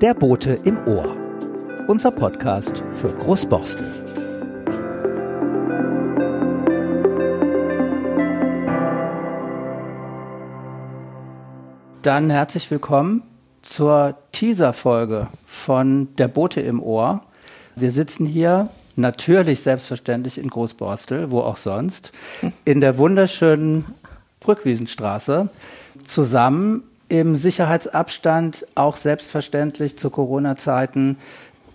Der Bote im Ohr. Unser Podcast für Großborstel. Dann herzlich willkommen zur Teaser-Folge von Der Bote im Ohr. Wir sitzen hier natürlich selbstverständlich in Großborstel, wo auch sonst, in der wunderschönen Brückwiesenstraße, zusammen im Sicherheitsabstand, auch selbstverständlich zu Corona-Zeiten.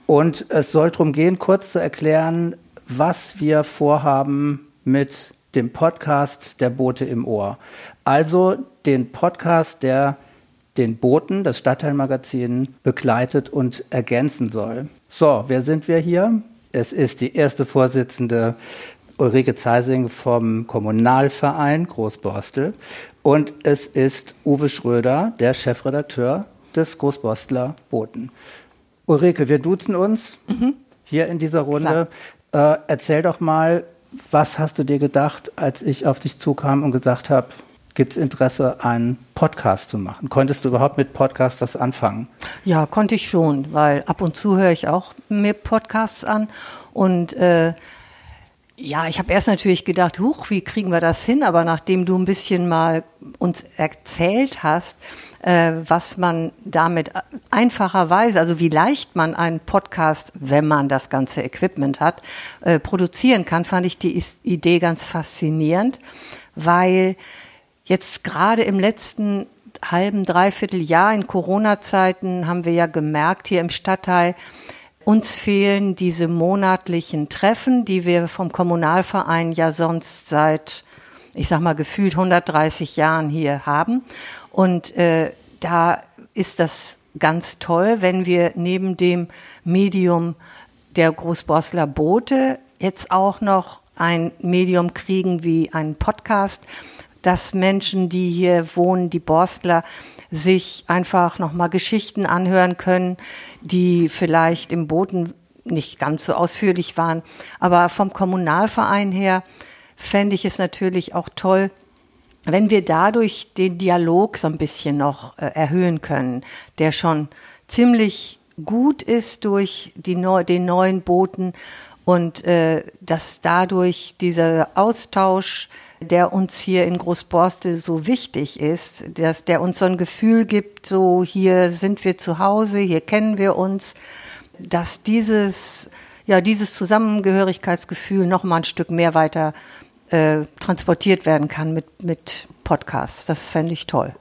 Und es soll darum gehen, kurz zu erklären, was wir vorhaben mit dem Podcast Der Bote im Ohr. Also den Podcast, der den Boten, das Stadtteilmagazin, begleitet und ergänzen soll. So, wer sind wir hier? Es ist die erste Vorsitzende Ulrike Zeising vom Kommunalverein Großborstel und es ist Uwe Schröder, der Chefredakteur des Großborstler Boten. Ulrike, wir duzen uns mhm. hier in dieser Runde. Äh, erzähl doch mal, was hast du dir gedacht, als ich auf dich zukam und gesagt habe, gibt es Interesse, einen Podcast zu machen? Konntest du überhaupt mit Podcast was anfangen? Ja, konnte ich schon, weil ab und zu höre ich auch mir Podcasts an und äh, ja, ich habe erst natürlich gedacht, huch, wie kriegen wir das hin? Aber nachdem du ein bisschen mal uns erzählt hast, äh, was man damit einfacherweise, also wie leicht man einen Podcast, wenn man das ganze Equipment hat, äh, produzieren kann, fand ich die Idee ganz faszinierend, weil Jetzt gerade im letzten halben, dreiviertel Jahr in Corona-Zeiten haben wir ja gemerkt hier im Stadtteil, uns fehlen diese monatlichen Treffen, die wir vom Kommunalverein ja sonst seit, ich sag mal, gefühlt 130 Jahren hier haben. Und äh, da ist das ganz toll, wenn wir neben dem Medium der Großborsler Boote jetzt auch noch ein Medium kriegen wie einen Podcast, dass Menschen, die hier wohnen, die Borstler, sich einfach nochmal Geschichten anhören können, die vielleicht im Boden nicht ganz so ausführlich waren. Aber vom Kommunalverein her fände ich es natürlich auch toll, wenn wir dadurch den Dialog so ein bisschen noch äh, erhöhen können, der schon ziemlich gut ist durch die neu, den neuen Booten und äh, dass dadurch dieser Austausch der uns hier in Großborstel so wichtig ist, dass der uns so ein Gefühl gibt, so hier sind wir zu Hause, hier kennen wir uns, dass dieses, ja, dieses Zusammengehörigkeitsgefühl noch mal ein Stück mehr weiter äh, transportiert werden kann mit, mit Podcasts. Das fände ich toll.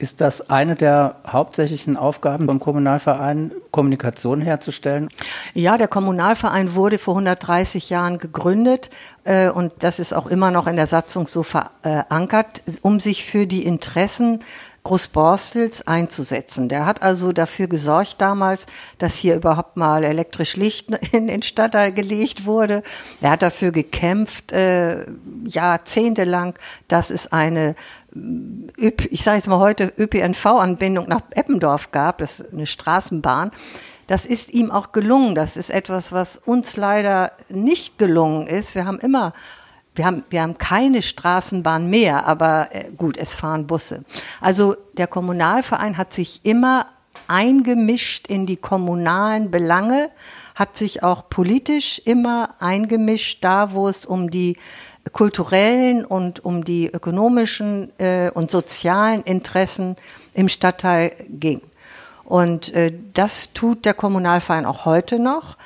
Ist das eine der hauptsächlichen Aufgaben beim Kommunalverein, Kommunikation herzustellen? Ja, der Kommunalverein wurde vor 130 Jahren gegründet äh, und das ist auch immer noch in der Satzung so verankert, um sich für die Interessen Großborstels einzusetzen. Der hat also dafür gesorgt damals, dass hier überhaupt mal elektrisch Licht in den Stadtteil gelegt wurde. Er hat dafür gekämpft, äh, jahrzehntelang, dass es eine ich sage jetzt mal heute, ÖPNV-Anbindung nach Eppendorf gab, das ist eine Straßenbahn. Das ist ihm auch gelungen. Das ist etwas, was uns leider nicht gelungen ist. Wir haben immer, wir haben, wir haben keine Straßenbahn mehr, aber äh, gut, es fahren Busse. Also der Kommunalverein hat sich immer eingemischt in die kommunalen Belange, hat sich auch politisch immer eingemischt, da wo es um die kulturellen und um die ökonomischen äh, und sozialen Interessen im Stadtteil ging. Und äh, das tut der Kommunalverein auch heute noch.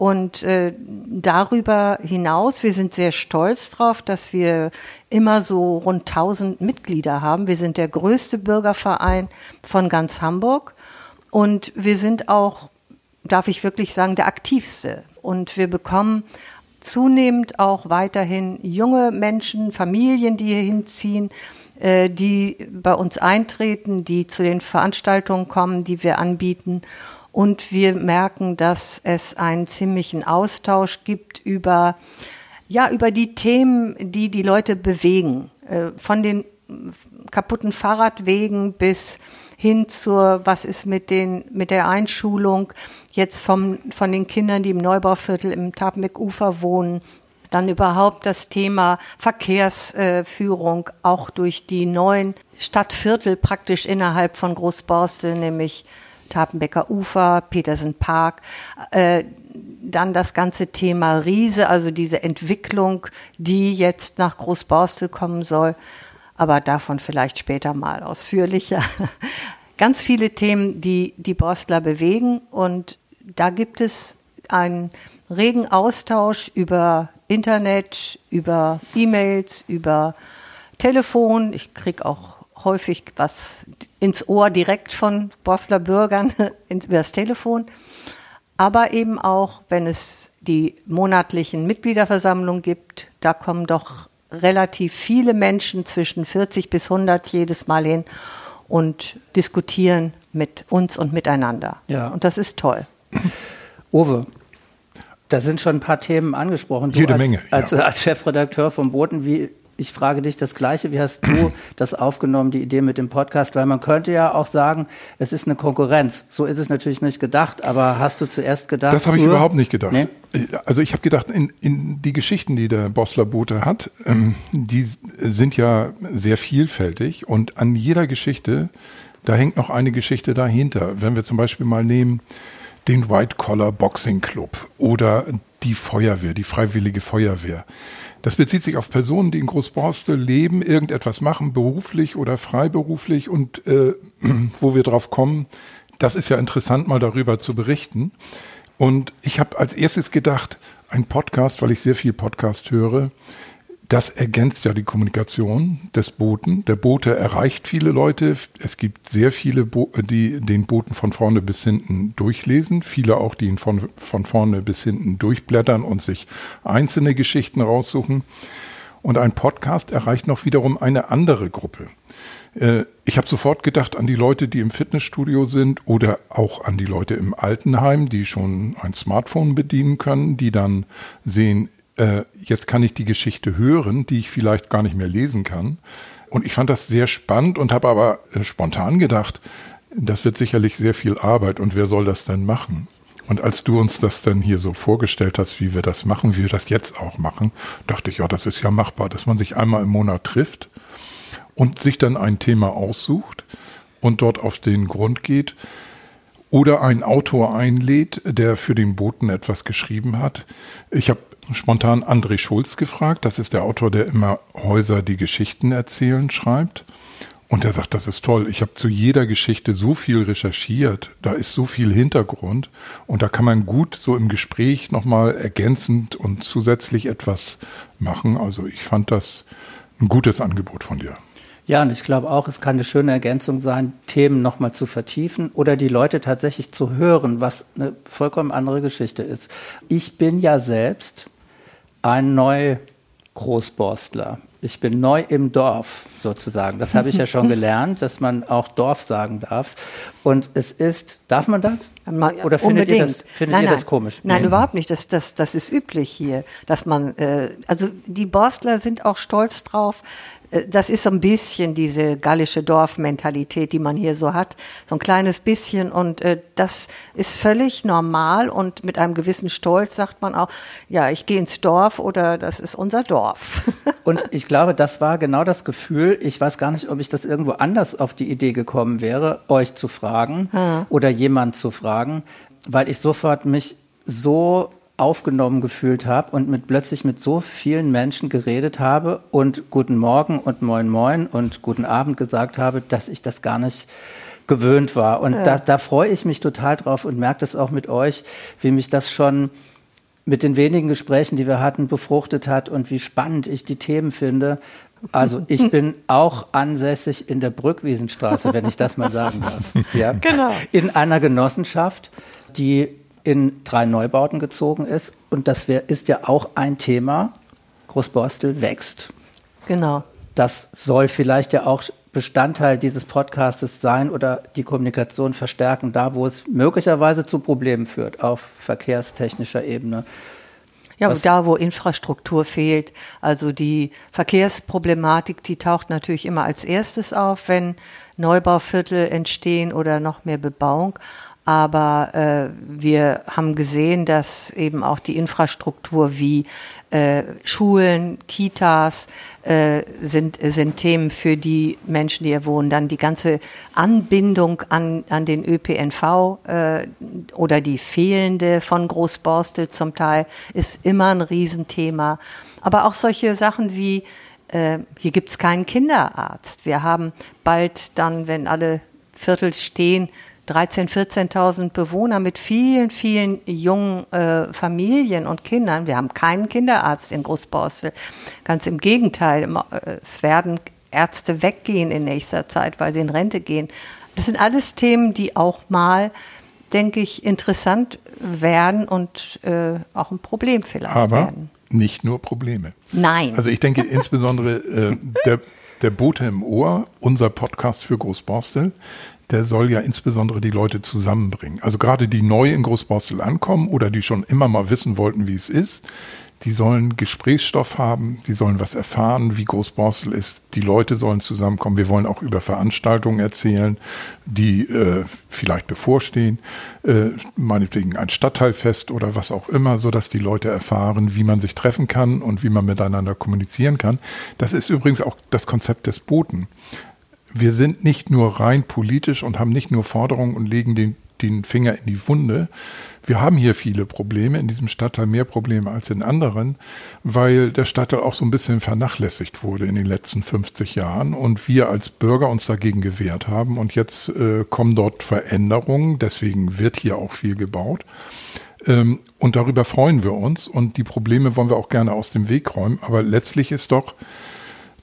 Und äh, darüber hinaus, wir sind sehr stolz drauf, dass wir immer so rund 1000 Mitglieder haben. Wir sind der größte Bürgerverein von ganz Hamburg. Und wir sind auch, darf ich wirklich sagen, der aktivste. Und wir bekommen zunehmend auch weiterhin junge Menschen, Familien, die hier hinziehen, äh, die bei uns eintreten, die zu den Veranstaltungen kommen, die wir anbieten. Und wir merken, dass es einen ziemlichen Austausch gibt über, ja, über die Themen, die die Leute bewegen. Äh, von den kaputten Fahrradwegen bis hin zur, was ist mit den, mit der Einschulung jetzt vom, von den Kindern, die im Neubauviertel im Tapmik-Ufer wohnen. Dann überhaupt das Thema Verkehrsführung auch durch die neuen Stadtviertel praktisch innerhalb von Großborstel, nämlich Tapenbecker Ufer, Petersen Park. Äh, dann das ganze Thema Riese, also diese Entwicklung, die jetzt nach Großborstel kommen soll. Aber davon vielleicht später mal ausführlicher. Ganz viele Themen, die die Borstler bewegen. Und da gibt es einen regen Austausch über Internet, über E-Mails, über Telefon. Ich kriege auch häufig was ins Ohr direkt von Bosler Bürgern über das Telefon. Aber eben auch, wenn es die monatlichen Mitgliederversammlungen gibt, da kommen doch relativ viele Menschen zwischen 40 bis 100 jedes Mal hin und diskutieren mit uns und miteinander. Ja. Und das ist toll. Uwe, da sind schon ein paar Themen angesprochen. Du Jede als, Menge. Ja. Als, als Chefredakteur vom Boten, wie ich frage dich das Gleiche. Wie hast du das aufgenommen, die Idee mit dem Podcast? Weil man könnte ja auch sagen, es ist eine Konkurrenz. So ist es natürlich nicht gedacht. Aber hast du zuerst gedacht? Das habe ich überhaupt nicht gedacht. Nee? Also ich habe gedacht, in, in die Geschichten, die der Bossler Bote hat, ähm, die sind ja sehr vielfältig und an jeder Geschichte, da hängt noch eine Geschichte dahinter. Wenn wir zum Beispiel mal nehmen, den White Collar Boxing Club oder die Feuerwehr, die Freiwillige Feuerwehr. Das bezieht sich auf Personen, die in Großborstel leben, irgendetwas machen, beruflich oder freiberuflich und äh, wo wir drauf kommen, das ist ja interessant, mal darüber zu berichten. Und ich habe als erstes gedacht, ein Podcast, weil ich sehr viel Podcast höre, das ergänzt ja die Kommunikation des Boten. Der Bote erreicht viele Leute. Es gibt sehr viele, Bo die den Boten von vorne bis hinten durchlesen. Viele auch, die ihn von, von vorne bis hinten durchblättern und sich einzelne Geschichten raussuchen. Und ein Podcast erreicht noch wiederum eine andere Gruppe. Äh, ich habe sofort gedacht an die Leute, die im Fitnessstudio sind oder auch an die Leute im Altenheim, die schon ein Smartphone bedienen können, die dann sehen, äh, jetzt kann ich die Geschichte hören, die ich vielleicht gar nicht mehr lesen kann. Und ich fand das sehr spannend und habe aber äh, spontan gedacht, das wird sicherlich sehr viel Arbeit und wer soll das denn machen? Und als du uns das dann hier so vorgestellt hast, wie wir das machen, wie wir das jetzt auch machen, dachte ich, ja, das ist ja machbar, dass man sich einmal im Monat trifft und sich dann ein Thema aussucht und dort auf den Grund geht oder einen Autor einlädt, der für den Boten etwas geschrieben hat. Ich habe spontan André Schulz gefragt. Das ist der Autor, der immer Häuser, die Geschichten erzählen, schreibt. Und er sagt, das ist toll. Ich habe zu jeder Geschichte so viel recherchiert. Da ist so viel Hintergrund. Und da kann man gut so im Gespräch nochmal ergänzend und zusätzlich etwas machen. Also ich fand das ein gutes Angebot von dir. Ja, und ich glaube auch, es kann eine schöne Ergänzung sein, Themen nochmal zu vertiefen oder die Leute tatsächlich zu hören, was eine vollkommen andere Geschichte ist. Ich bin ja selbst ein Neu-Großborstler. Ich bin neu im Dorf sozusagen. Das habe ich ja schon gelernt, dass man auch Dorf sagen darf. Und es ist, darf man das? Oder findet Unbedingt. ihr das, findet nein, ihr das komisch? Nein, nee. überhaupt nicht. Das, das, das ist üblich hier, dass man, äh, also die Borstler sind auch stolz drauf, das ist so ein bisschen diese gallische Dorfmentalität, die man hier so hat, so ein kleines bisschen und äh, das ist völlig normal und mit einem gewissen Stolz sagt man auch, ja, ich gehe ins Dorf oder das ist unser Dorf. und ich glaube, das war genau das Gefühl, ich weiß gar nicht, ob ich das irgendwo anders auf die Idee gekommen wäre, euch zu fragen hm. oder jemand zu fragen, weil ich sofort mich so aufgenommen gefühlt habe und mit plötzlich mit so vielen Menschen geredet habe und guten Morgen und moin moin und guten Abend gesagt habe, dass ich das gar nicht gewöhnt war. Und ja. da, da freue ich mich total drauf und merke das auch mit euch, wie mich das schon mit den wenigen Gesprächen, die wir hatten, befruchtet hat und wie spannend ich die Themen finde. Also ich bin auch ansässig in der Brückwiesenstraße, wenn ich das mal sagen darf. Ja? Genau. In einer Genossenschaft, die in drei Neubauten gezogen ist. Und das wär, ist ja auch ein Thema. Großborstel wächst. Genau. Das soll vielleicht ja auch Bestandteil dieses Podcastes sein oder die Kommunikation verstärken, da wo es möglicherweise zu Problemen führt auf verkehrstechnischer Ebene. Ja, und da, wo Infrastruktur fehlt. Also die Verkehrsproblematik, die taucht natürlich immer als erstes auf, wenn Neubauviertel entstehen oder noch mehr Bebauung. Aber äh, wir haben gesehen, dass eben auch die Infrastruktur wie äh, Schulen, Kitas äh, sind, sind Themen für die Menschen, die hier wohnen. Dann die ganze Anbindung an, an den ÖPNV äh, oder die fehlende von Großborstel zum Teil ist immer ein Riesenthema. Aber auch solche Sachen wie, äh, hier gibt es keinen Kinderarzt. Wir haben bald dann, wenn alle Viertel stehen, 13.000, 14.000 Bewohner mit vielen, vielen jungen äh, Familien und Kindern. Wir haben keinen Kinderarzt in Großborstel. Ganz im Gegenteil, äh, es werden Ärzte weggehen in nächster Zeit, weil sie in Rente gehen. Das sind alles Themen, die auch mal, denke ich, interessant werden und äh, auch ein Problem vielleicht Aber werden. Nicht nur Probleme. Nein. Also ich denke insbesondere äh, der, der Bote im Ohr, unser Podcast für Großborstel, der soll ja insbesondere die Leute zusammenbringen. Also gerade die neu in Großborstel ankommen oder die schon immer mal wissen wollten, wie es ist, die sollen Gesprächsstoff haben, die sollen was erfahren, wie Großborstel ist. Die Leute sollen zusammenkommen. Wir wollen auch über Veranstaltungen erzählen, die äh, vielleicht bevorstehen, äh, meinetwegen ein Stadtteilfest oder was auch immer, so dass die Leute erfahren, wie man sich treffen kann und wie man miteinander kommunizieren kann. Das ist übrigens auch das Konzept des Boten wir sind nicht nur rein politisch und haben nicht nur Forderungen und legen den, den Finger in die Wunde. Wir haben hier viele Probleme, in diesem Stadtteil mehr Probleme als in anderen, weil der Stadtteil auch so ein bisschen vernachlässigt wurde in den letzten 50 Jahren und wir als Bürger uns dagegen gewehrt haben. Und jetzt äh, kommen dort Veränderungen, deswegen wird hier auch viel gebaut. Ähm, und darüber freuen wir uns und die Probleme wollen wir auch gerne aus dem Weg räumen. Aber letztlich ist doch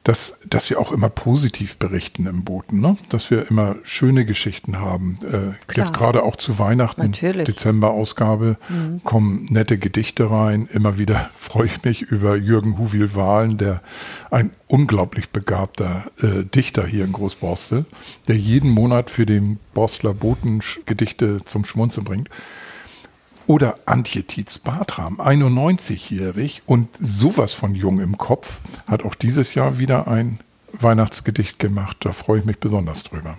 dass, dass wir auch immer positiv berichten im Boten, ne? dass wir immer schöne Geschichten haben. Äh, jetzt gerade auch zu Weihnachten, Dezember-Ausgabe, mhm. kommen nette Gedichte rein. Immer wieder freue ich mich über Jürgen Huwil-Wahlen, der ein unglaublich begabter äh, Dichter hier in Großborstel, der jeden Monat für den Borstler Boten Gedichte zum Schmunzeln bringt. Oder Antje Tietz-Bartram, 91-jährig und sowas von jung im Kopf, hat auch dieses Jahr wieder ein Weihnachtsgedicht gemacht. Da freue ich mich besonders drüber.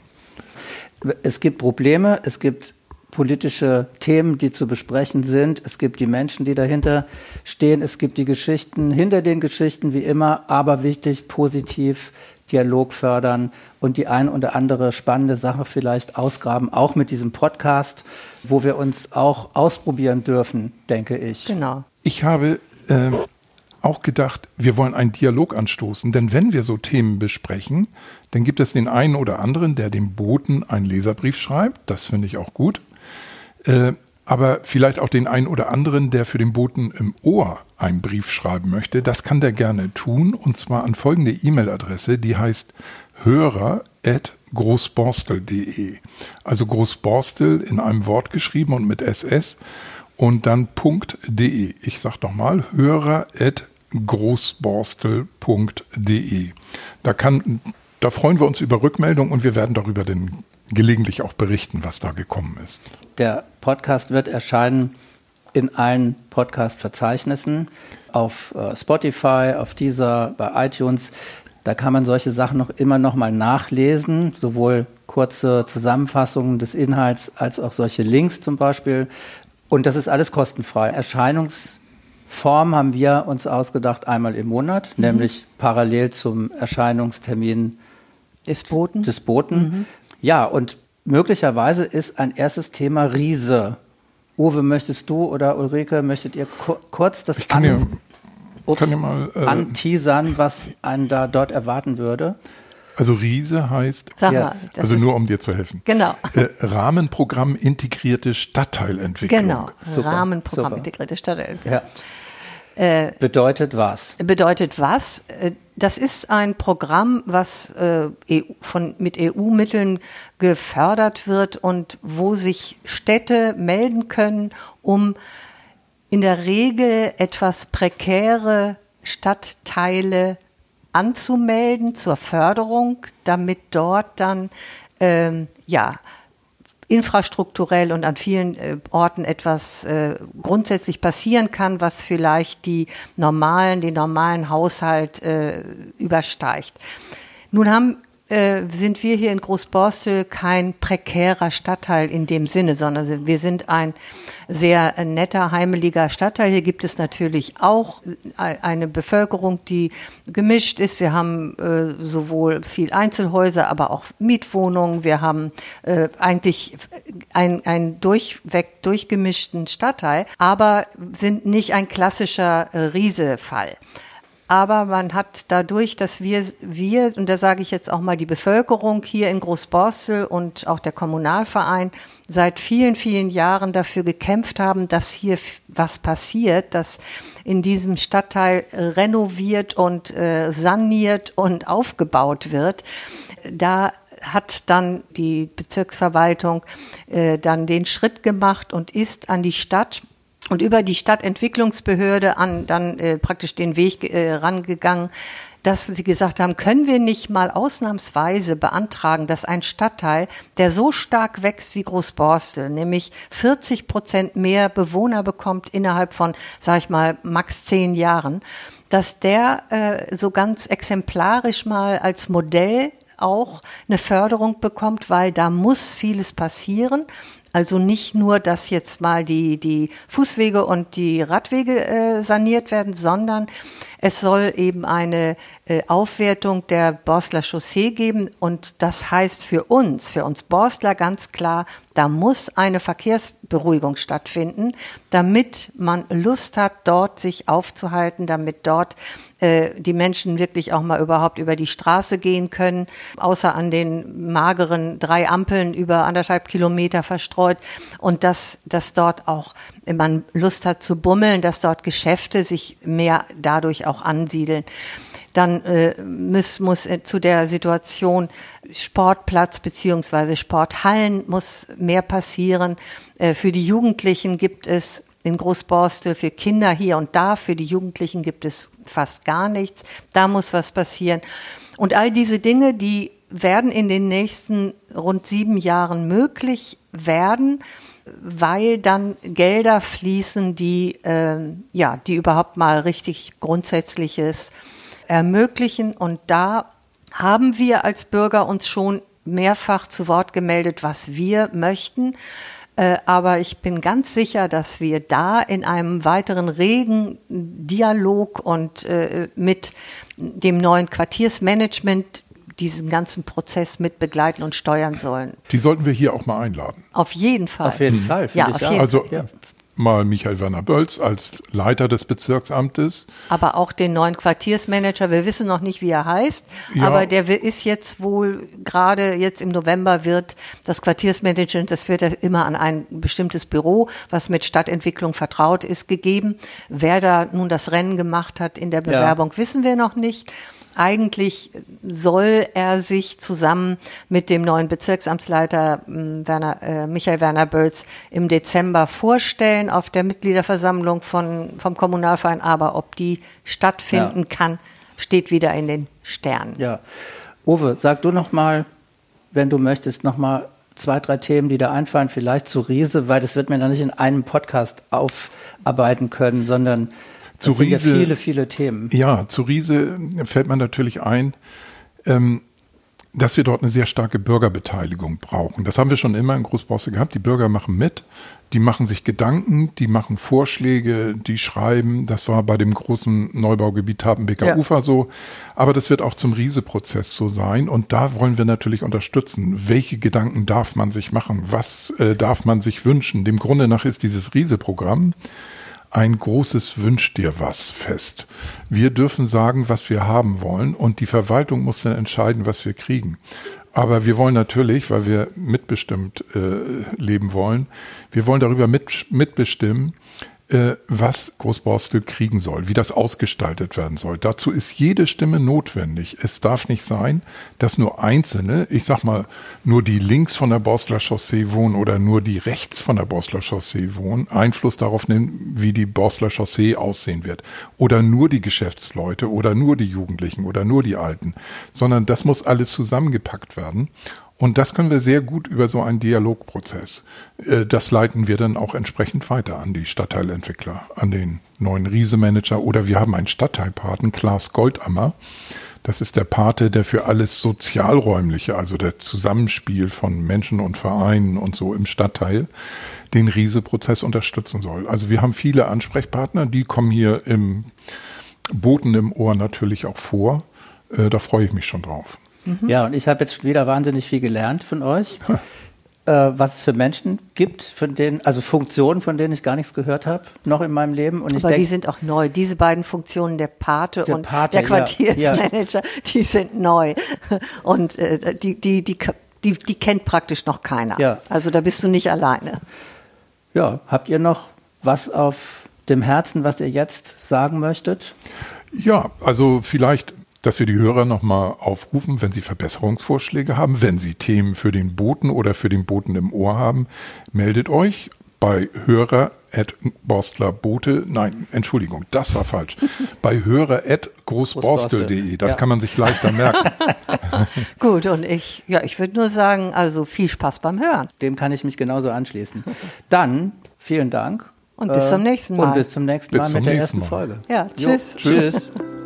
Es gibt Probleme, es gibt politische Themen, die zu besprechen sind. Es gibt die Menschen, die dahinter stehen. Es gibt die Geschichten hinter den Geschichten, wie immer, aber wichtig, positiv Dialog fördern und die ein oder andere spannende Sache vielleicht ausgraben, auch mit diesem Podcast, wo wir uns auch ausprobieren dürfen, denke ich. Genau. Ich habe äh, auch gedacht, wir wollen einen Dialog anstoßen, denn wenn wir so Themen besprechen, dann gibt es den einen oder anderen, der dem Boten einen Leserbrief schreibt, das finde ich auch gut. Äh, aber vielleicht auch den einen oder anderen, der für den Boten im Ohr einen Brief schreiben möchte. Das kann der gerne tun und zwar an folgende E-Mail-Adresse, die heißt hörer@großborstel.de. Also Großborstel in einem Wort geschrieben und mit SS und dann .de. Ich sag doch mal hörer@großborstel.de. Da kann da freuen wir uns über Rückmeldungen und wir werden darüber den gelegentlich auch berichten, was da gekommen ist. Der Podcast wird erscheinen in allen Podcast-Verzeichnissen auf äh, Spotify, auf dieser, bei iTunes. Da kann man solche Sachen noch immer noch mal nachlesen, sowohl kurze Zusammenfassungen des Inhalts als auch solche Links zum Beispiel. Und das ist alles kostenfrei. Erscheinungsform haben wir uns ausgedacht einmal im Monat, mhm. nämlich parallel zum Erscheinungstermin des Boten. Des Boten. Mhm. Ja, und möglicherweise ist ein erstes Thema Riese. Uwe, möchtest du oder Ulrike, möchtet ihr kurz das an Ups, mal, äh, anteasern, was einen da dort erwarten würde? Also Riese heißt, Sag mal, also nur um dir zu helfen. Genau. Äh, Rahmenprogramm integrierte Stadtteilentwicklung. Genau, Super. Rahmenprogramm Super. integrierte Stadtteilentwicklung. Ja. Äh, bedeutet was? Bedeutet was? Äh, das ist ein Programm, was äh, EU, von, mit EU-Mitteln gefördert wird und wo sich Städte melden können, um in der Regel etwas prekäre Stadtteile anzumelden zur Förderung, damit dort dann ähm, ja infrastrukturell und an vielen äh, Orten etwas äh, grundsätzlich passieren kann, was vielleicht die normalen, den normalen Haushalt äh, übersteigt. Nun haben äh, sind wir hier in Großborstel kein prekärer Stadtteil in dem Sinne, sondern wir sind ein sehr netter, heimeliger Stadtteil. Hier gibt es natürlich auch eine Bevölkerung, die gemischt ist. Wir haben äh, sowohl viel Einzelhäuser, aber auch Mietwohnungen. Wir haben äh, eigentlich einen durchweg durchgemischten Stadtteil, aber sind nicht ein klassischer Riesefall aber man hat dadurch, dass wir, wir, und da sage ich jetzt auch mal die Bevölkerung hier in Großborstel und auch der Kommunalverein seit vielen, vielen Jahren dafür gekämpft haben, dass hier was passiert, dass in diesem Stadtteil renoviert und äh, saniert und aufgebaut wird. Da hat dann die Bezirksverwaltung äh, dann den Schritt gemacht und ist an die Stadt und über die Stadtentwicklungsbehörde an dann äh, praktisch den Weg äh, rangegangen, dass sie gesagt haben, können wir nicht mal ausnahmsweise beantragen, dass ein Stadtteil, der so stark wächst wie Großborstel, nämlich 40 Prozent mehr Bewohner bekommt innerhalb von, sag ich mal, max zehn Jahren, dass der äh, so ganz exemplarisch mal als Modell auch eine Förderung bekommt, weil da muss vieles passieren. Also nicht nur, dass jetzt mal die, die Fußwege und die Radwege äh, saniert werden, sondern es soll eben eine Aufwertung der Borstler Chaussee geben. Und das heißt für uns, für uns Borstler ganz klar, da muss eine Verkehrsberuhigung stattfinden, damit man Lust hat, dort sich aufzuhalten, damit dort äh, die Menschen wirklich auch mal überhaupt über die Straße gehen können, außer an den mageren drei Ampeln über anderthalb Kilometer verstreut und dass, dass dort auch man Lust hat zu bummeln, dass dort Geschäfte sich mehr dadurch auch ansiedeln. Dann äh, muss, muss äh, zu der Situation Sportplatz beziehungsweise Sporthallen muss mehr passieren. Äh, für die Jugendlichen gibt es in Großborstel für Kinder hier und da, für die Jugendlichen gibt es fast gar nichts. Da muss was passieren. Und all diese Dinge, die werden in den nächsten rund sieben Jahren möglich werden weil dann Gelder fließen, die äh, ja, die überhaupt mal richtig Grundsätzliches ermöglichen. Und da haben wir als Bürger uns schon mehrfach zu Wort gemeldet, was wir möchten. Äh, aber ich bin ganz sicher, dass wir da in einem weiteren regen Dialog und äh, mit dem neuen Quartiersmanagement diesen ganzen Prozess mit begleiten und steuern sollen. Die sollten wir hier auch mal einladen. Auf jeden Fall. Auf jeden Fall. Ja, auf jeden also ja. Mal Michael Werner Bölz als Leiter des Bezirksamtes. Aber auch den neuen Quartiersmanager. Wir wissen noch nicht, wie er heißt, ja. aber der ist jetzt wohl gerade jetzt im November wird das Quartiersmanagement, das wird immer an ein bestimmtes Büro, was mit Stadtentwicklung vertraut ist, gegeben. Wer da nun das Rennen gemacht hat in der Bewerbung, ja. wissen wir noch nicht. Eigentlich soll er sich zusammen mit dem neuen Bezirksamtsleiter hm, Werner, äh, Michael Werner Bölz im Dezember vorstellen auf der Mitgliederversammlung von, vom Kommunalverein. Aber ob die stattfinden ja. kann, steht wieder in den Sternen. Ja. Uwe, sag du noch mal, wenn du möchtest, noch mal zwei, drei Themen, die da einfallen, vielleicht zu Riese, weil das wird man dann nicht in einem Podcast aufarbeiten können, sondern zu das Riese, sind ja viele, viele Themen. Ja, zu Riese fällt man natürlich ein, ähm, dass wir dort eine sehr starke Bürgerbeteiligung brauchen. Das haben wir schon immer in Großbosse gehabt. Die Bürger machen mit, die machen sich Gedanken, die machen Vorschläge, die schreiben. Das war bei dem großen Neubaugebiet Tapenbeker ja. Ufer so. Aber das wird auch zum Riese-Prozess so sein. Und da wollen wir natürlich unterstützen. Welche Gedanken darf man sich machen? Was äh, darf man sich wünschen? Dem Grunde nach ist dieses Riese-Programm ein großes Wünsch dir was fest. Wir dürfen sagen, was wir haben wollen und die Verwaltung muss dann entscheiden, was wir kriegen. Aber wir wollen natürlich, weil wir mitbestimmt äh, leben wollen, wir wollen darüber mit, mitbestimmen, was Großborstel kriegen soll, wie das ausgestaltet werden soll. Dazu ist jede Stimme notwendig. Es darf nicht sein, dass nur Einzelne, ich sag mal, nur die links von der Borstler Chaussee wohnen oder nur die rechts von der Borstler Chaussee wohnen, Einfluss darauf nehmen, wie die Borstler Chaussee aussehen wird. Oder nur die Geschäftsleute oder nur die Jugendlichen oder nur die Alten, sondern das muss alles zusammengepackt werden. Und das können wir sehr gut über so einen Dialogprozess. Äh, das leiten wir dann auch entsprechend weiter an die Stadtteilentwickler, an den neuen Riese-Manager oder wir haben einen Stadtteilpaten, Klaas Goldammer. Das ist der Pate, der für alles Sozialräumliche, also der Zusammenspiel von Menschen und Vereinen und so im Stadtteil, den Riese-Prozess unterstützen soll. Also wir haben viele Ansprechpartner, die kommen hier im Boten im Ohr natürlich auch vor. Äh, da freue ich mich schon drauf. Mhm. Ja, und ich habe jetzt wieder wahnsinnig viel gelernt von euch. äh, was es für Menschen gibt, von denen, also Funktionen, von denen ich gar nichts gehört habe, noch in meinem Leben. Und Aber denk, die sind auch neu. Diese beiden Funktionen, der Pate der und Pate, der Quartiersmanager, ja, ja. die sind neu. Und äh, die, die, die, die, die kennt praktisch noch keiner. Ja. Also da bist du nicht alleine. Ja, habt ihr noch was auf dem Herzen, was ihr jetzt sagen möchtet? Ja, also vielleicht dass wir die Hörer nochmal aufrufen, wenn sie Verbesserungsvorschläge haben, wenn sie Themen für den Boten oder für den Boten im Ohr haben, meldet euch bei Hörer at Borstlerbote, nein, Entschuldigung, das war falsch, bei Hörer at großborstel.de, das ja. kann man sich leichter merken. Gut, und ich, ja, ich würde nur sagen, also viel Spaß beim Hören. Dem kann ich mich genauso anschließen. Dann, vielen Dank. Und bis zum nächsten Mal. Und bis zum nächsten Mal bis mit der ersten Mal. Folge. Ja, tschüss. Jo, tschüss.